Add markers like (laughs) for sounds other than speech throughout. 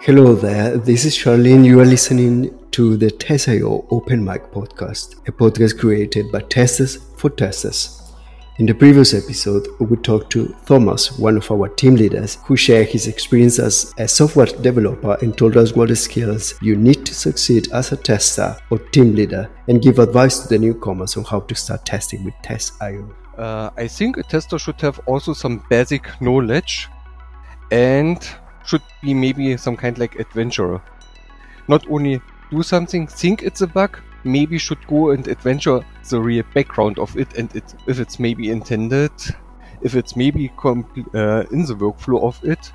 Hello there, this is Charlene. You are listening to the TestIO Open Mic podcast, a podcast created by testers for testers. In the previous episode, we talked to Thomas, one of our team leaders, who shared his experience as a software developer and told us what skills you need to succeed as a tester or team leader and give advice to the newcomers on how to start testing with TestIO. Uh, I think a tester should have also some basic knowledge and should be maybe some kind like adventurer. Not only do something, think it's a bug, maybe should go and adventure the real background of it and it, if it's maybe intended, if it's maybe uh, in the workflow of it,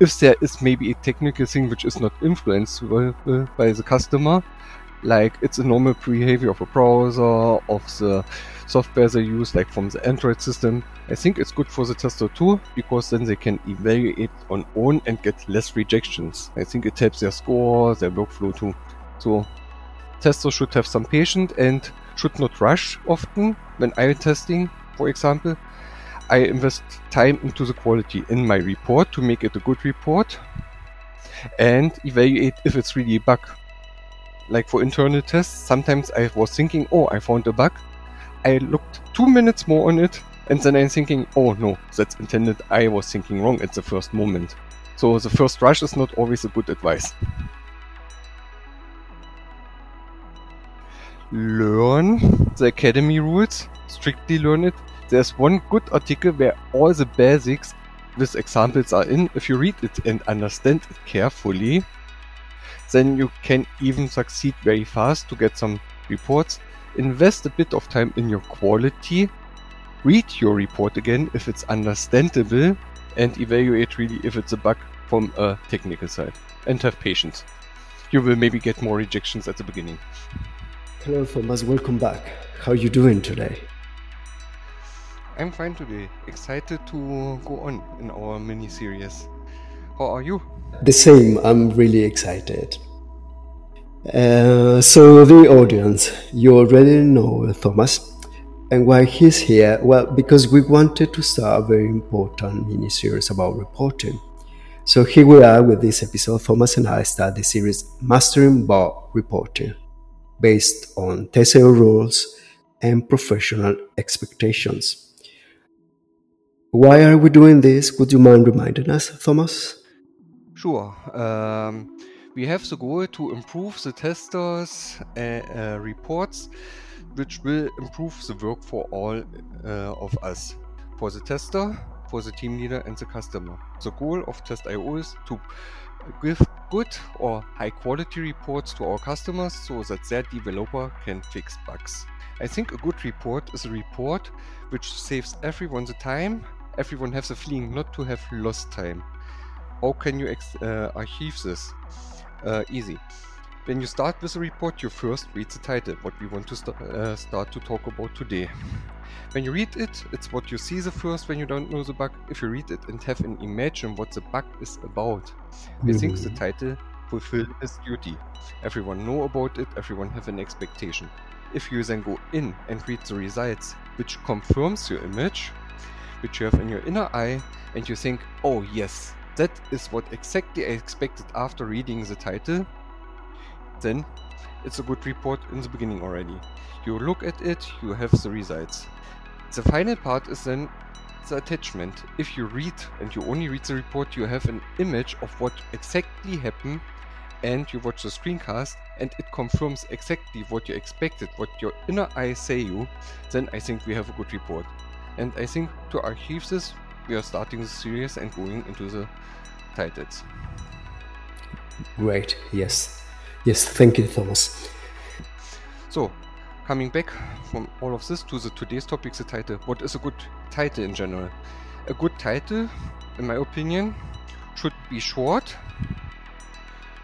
if there is maybe a technical thing which is not influenced by the customer, like it's a normal behavior of a browser, of the software they use, like from the Android system. I think it's good for the tester too, because then they can evaluate on own and get less rejections. I think it helps their score, their workflow too. So testers should have some patience and should not rush often when I'm testing, for example. I invest time into the quality in my report to make it a good report and evaluate if it's really a bug. Like for internal tests, sometimes I was thinking, oh, I found a bug. I looked two minutes more on it and then I'm thinking, oh no, that's intended. I was thinking wrong at the first moment. So the first rush is not always a good advice. learn the academy rules, strictly learn it. There's one good article where all the basics with examples are in. If you read it and understand it carefully, then you can even succeed very fast to get some reports. Invest a bit of time in your quality. Read your report again if it's understandable and evaluate really if it's a bug from a technical side. And have patience. You will maybe get more rejections at the beginning. Hello, Thomas. Welcome back. How are you doing today? I'm fine today. Excited to go on in our mini series. How are you? The same. I'm really excited. Uh, so, the audience, you already know Thomas. And why he's here? Well, because we wanted to start a very important mini series about reporting. So, here we are with this episode. Thomas and I start the series Mastering Bug Reporting based on TestIO rules and professional expectations. Why are we doing this? Would you mind reminding us, Thomas? Sure. Um, we have the goal to improve the testers' uh, uh, reports, which will improve the work for all uh, of us. For the tester, for the team leader, and the customer. The goal of TestIO is to give good or high quality reports to our customers so that their developer can fix bugs. I think a good report is a report which saves everyone the time. Everyone has a feeling not to have lost time. How can you uh, archive this? Uh, easy. When you start with a report, you first read the title, what we want to st uh, start to talk about today. When you read it, it's what you see the first when you don't know the bug. If you read it and have an imagine what the bug is about, mm-hmm. I think the mm-hmm. title fulfills its duty. Everyone know about it, everyone have an expectation. If you then go in and read the results, which confirms your image, which you have in your inner eye, and you think, oh yes, that is what exactly I expected after reading the title, then it's a good report in the beginning already. You look at it, you have the results. The final part is then the attachment. If you read and you only read the report, you have an image of what exactly happened and you watch the screencast and it confirms exactly what you expected, what your inner eye say you, then I think we have a good report. And I think to archive this, we are starting the series and going into the titles. Great, yes. Yes, thank you, Thomas. So, coming back from all of this to the today's topic, the title. What is a good title in general? A good title, in my opinion, should be short,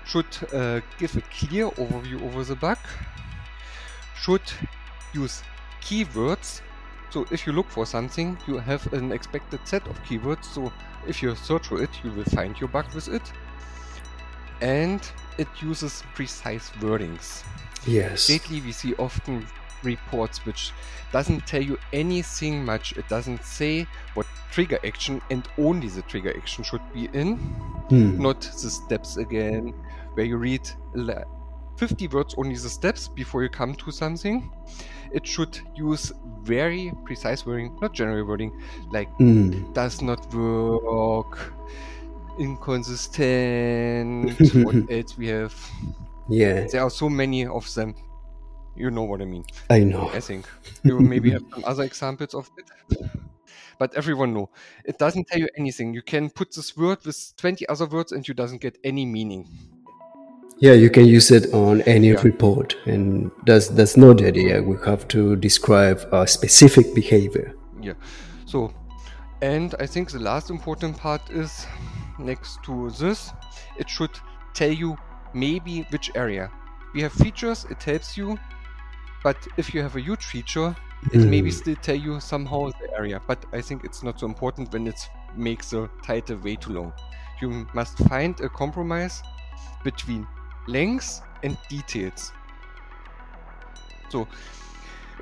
should uh, give a clear overview over the bug, should use keywords. So if you look for something, you have an expected set of keywords. So if you search for it, you will find your bug with it. And it uses precise wordings. Yes. Lately, we see often reports which doesn't tell you anything much. It doesn't say what trigger action and only the trigger action should be in, Hmm. not the steps again, where you read le- 50 words only the steps before you come to something. It should use very precise wording, not general wording, like Hmm. does not work, inconsistent, (laughs) what else we have. Yeah, There are so many of them. You know what I mean. I know. I think (laughs) you maybe have some other examples of it, but everyone know it doesn't tell you anything. You can put this word with twenty other words, and you doesn't get any meaning. Yeah, you can use it on any Yeah. report, and that's that's not the idea. We have to describe a specific behavior. Yeah. So, and I think the last important part is next to this, it should tell you maybe which area. We have features, it helps you, but if you have a huge feature, it maybe Mm. still tell you somehow the area. But I think it's not so important when it makes the title way too long. You must find a compromise between length and details. So,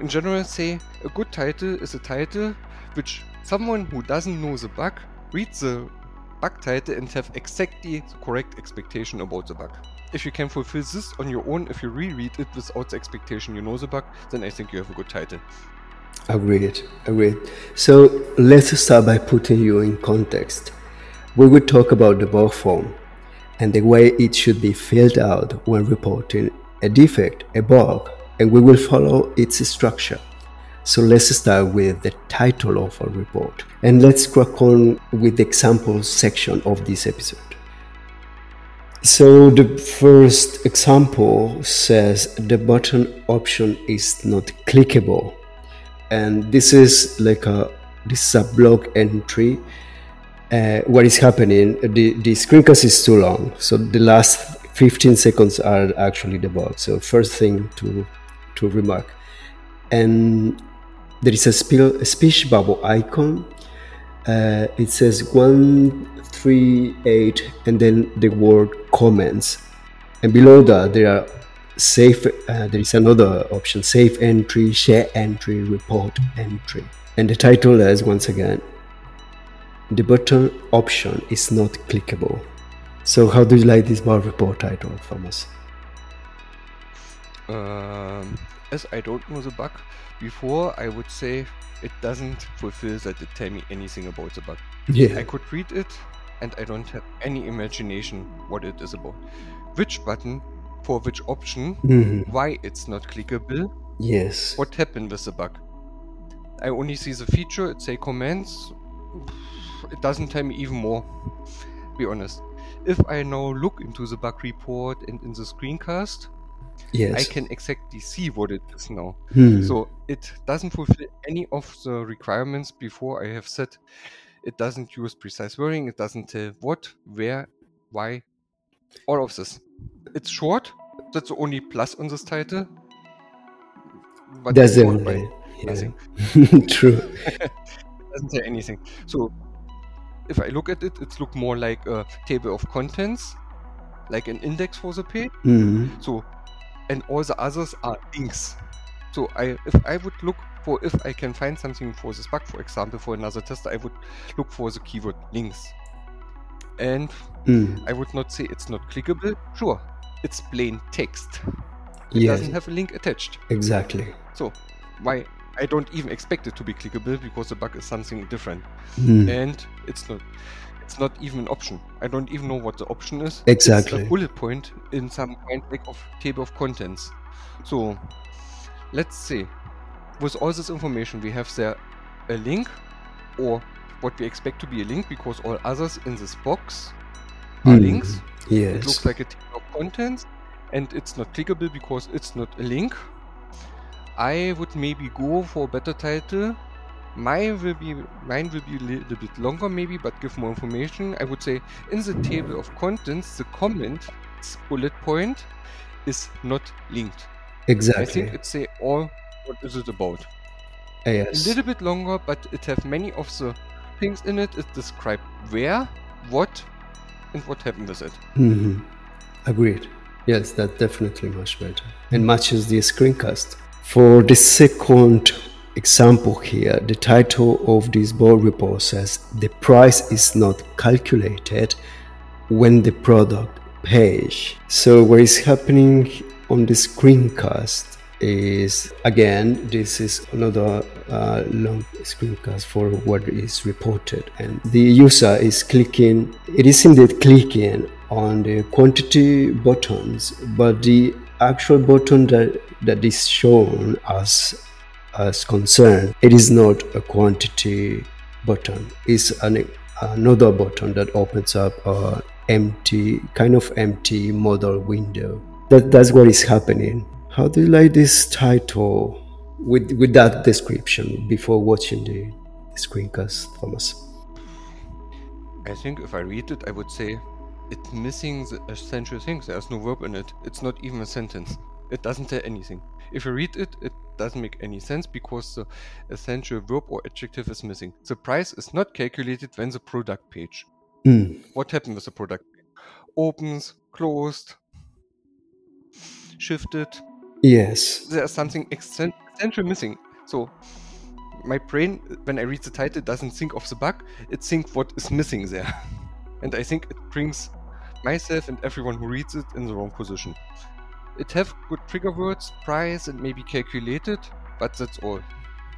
in general, say a good title is a title which someone who doesn't know the bug reads the bug title and have exactly the correct expectation about the bug. If you can fulfill this on your own, if you reread it without the expectation you know the bug, then I think you have a good title. Agreed, agreed. So let's start by putting you in context. We will talk about the bug form and the way it should be filled out when reporting a defect, a bug, and we will follow its structure. So let's start with the title of our report and let's crack on with the examples section of this episode. So the first example says the button option is not clickable and this is like a this is a blog entry uh, what is happening the, the screencast is too long. So the last 15 seconds are actually the bug so first thing to to remark. And there is a, spill, a speech bubble icon. Uh, it says 138 and then the word comments. And below that there are safe, uh, there is another option safe entry share entry report entry. And the title is once again the button option is not clickable so how do you like this bar report title thomas Um, as I don't know the bug, before I would say it doesn't fulfill that it tell me anything about the bug. Yeah. I could read it and I don't have any imagination what it is about. Which button for which option, Mhm. why it's not clickable, yes what happened with the bug. I only see the feature, it say comments, it doesn't tell me even more, be honest. If I now look into the bug report and in the screencast, yes I can exactly see what it is now. Hmm. So it doesn't fulfill any of the requirements before I have said. It doesn't use precise wording. It doesn't tell what, where, why, all of this. It's short. That's the only plus on this title. But that's the before, only why? yeah. Nothing. (laughs) true It (laughs) doesn't say anything. So if I look at it, it look more like a table of contents, like an index for the page. Mhm. So, and all the others are links. So I, if I would look for, if I can find something for this bug, for example, for another tester, I would look for the keyword links. And Mm. I would not say it's not clickable. Sure, it's plain text. It yes doesn't have a link attached. exactly So why? I don't even expect it to be clickable because the bug is something different, Mm. and it's not. It's not even an option. I don't even know what the option is. It's Exactly. a bullet point in some kind of table of contents. So let's see. With all this information, we have there a link, or what we expect to be a link, because all others in this box are Mm. links. yes It looks like a table of contents, and it's not clickable because it's not a link. I would maybe go for a better title. Mine will be mine will be a little bit longer maybe, but give more information. I would say in the table of contents, the comment bullet point is not linked. Exactly. I think it say all what is it about. A yes little bit longer, but it have many of the things in it. It describe where, what, and what happened with it. hmm Agreed. Yes, that's definitely much better and matches the screencast For the second example here, the title of this board report says the price is not calculated when the product page. So what is happening on the screencast is again this is another uh, long screencast for what is reported and the user is clicking it is indeed clicking on the quantity buttons but the actual button that that is shown as as concern it is not a quantity button. It's an, another button that opens up a empty kind of empty modal window. That that's what is happening. How do you like this title with with that description before watching the screencast, Thomas? I think if I read it, I would say it's missing the essential things. There's no verb in it. It's not even a sentence. It doesn't tell anything. If you read it, it doesn't make any sense because the essential verb or adjective is missing. The price is not calculated when the product page. Mm. What happened with the product? Opens, closed, shifted, Yes. There's something essential missing. So my brain, when I read the title, doesn't think of the bug. It thinks what is missing there. (laughs) and I think it brings myself and everyone who reads it in the wrong position. It have good trigger words, price, and maybe calculated, but that's all.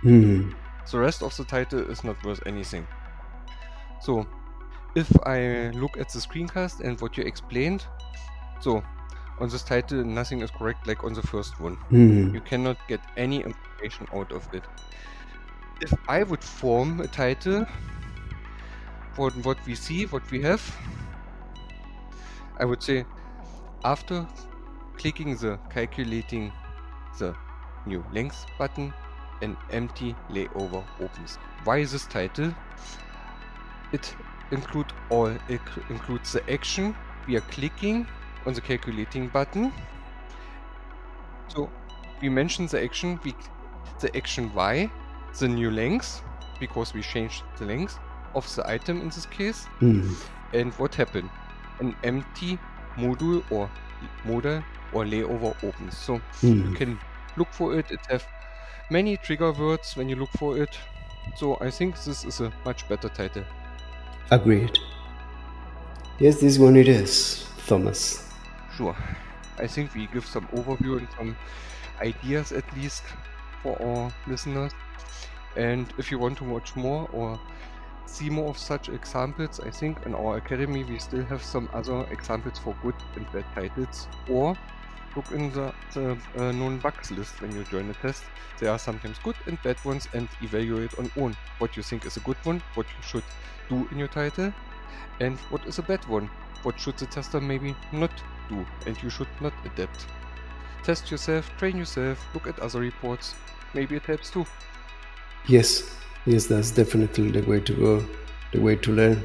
Mm. The rest of the title is not worth anything. So, if I look at the screencast and what you explained, so on this title nothing is correct like on the first one. Mm. You cannot get any information out of it. If I would form a title for what we see, what we have, I would say after clicking the calculating the new length button, an empty layover opens. Why this title? It include all it includes the action we are clicking on the calculating button. So we mentioned the action, we, the action Y, the new length, because we changed the length of the item in this case. Mm. And what happened? An empty module or modal or layover opens. So Mm. you can look for it. It have many trigger words when you look for it. So I think this is a much better title. Agreed. Yes, this one it is, Thomas. Sure. I think we give some overview and some ideas at least for our listeners. And if you want to watch more or see more of such examples, I think in our academy we still have some other examples for good and bad titles. Or look in the, the uh, known bugs list when you join a test. There are sometimes good and bad ones and evaluate on own what you think is a good one, what you should do in your title, and what is a bad one. What should the tester maybe not do and you should not adapt. Test yourself, train yourself, look at other reports. Maybe it helps too. Yes, yes, that's definitely the way to go, the way to learn.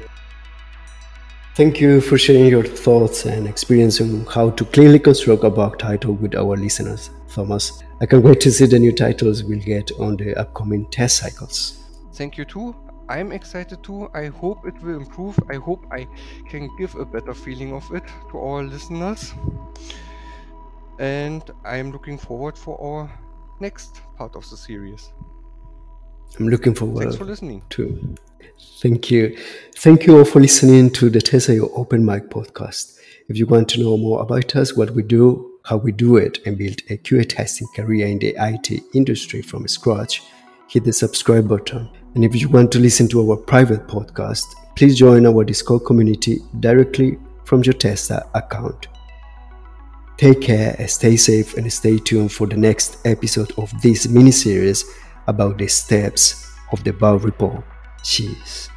Thank you for sharing your thoughts and experience on how to clearly construct a bug title with our listeners, Thomas. I can't wait to see the new titles we'll get on the upcoming test cycles. Thank you too. I'm excited too. I hope it will improve. I hope I can give a better feeling of it to our listeners. And I'm looking forward for our next part of the series. I'm looking forward Thanks for listening. to. Thank you. Thank you all for listening to the TestIO Open Mic podcast. If you want to know more about us, what we do, how we do it, and build a QA testing career in the IT industry from scratch, hit the subscribe button. And if you want to listen to our private podcast, please join our Discord community directly from your TestIO account. Take care, stay safe, and stay tuned for the next episode of this mini series about the steps of the bug report. Cheers.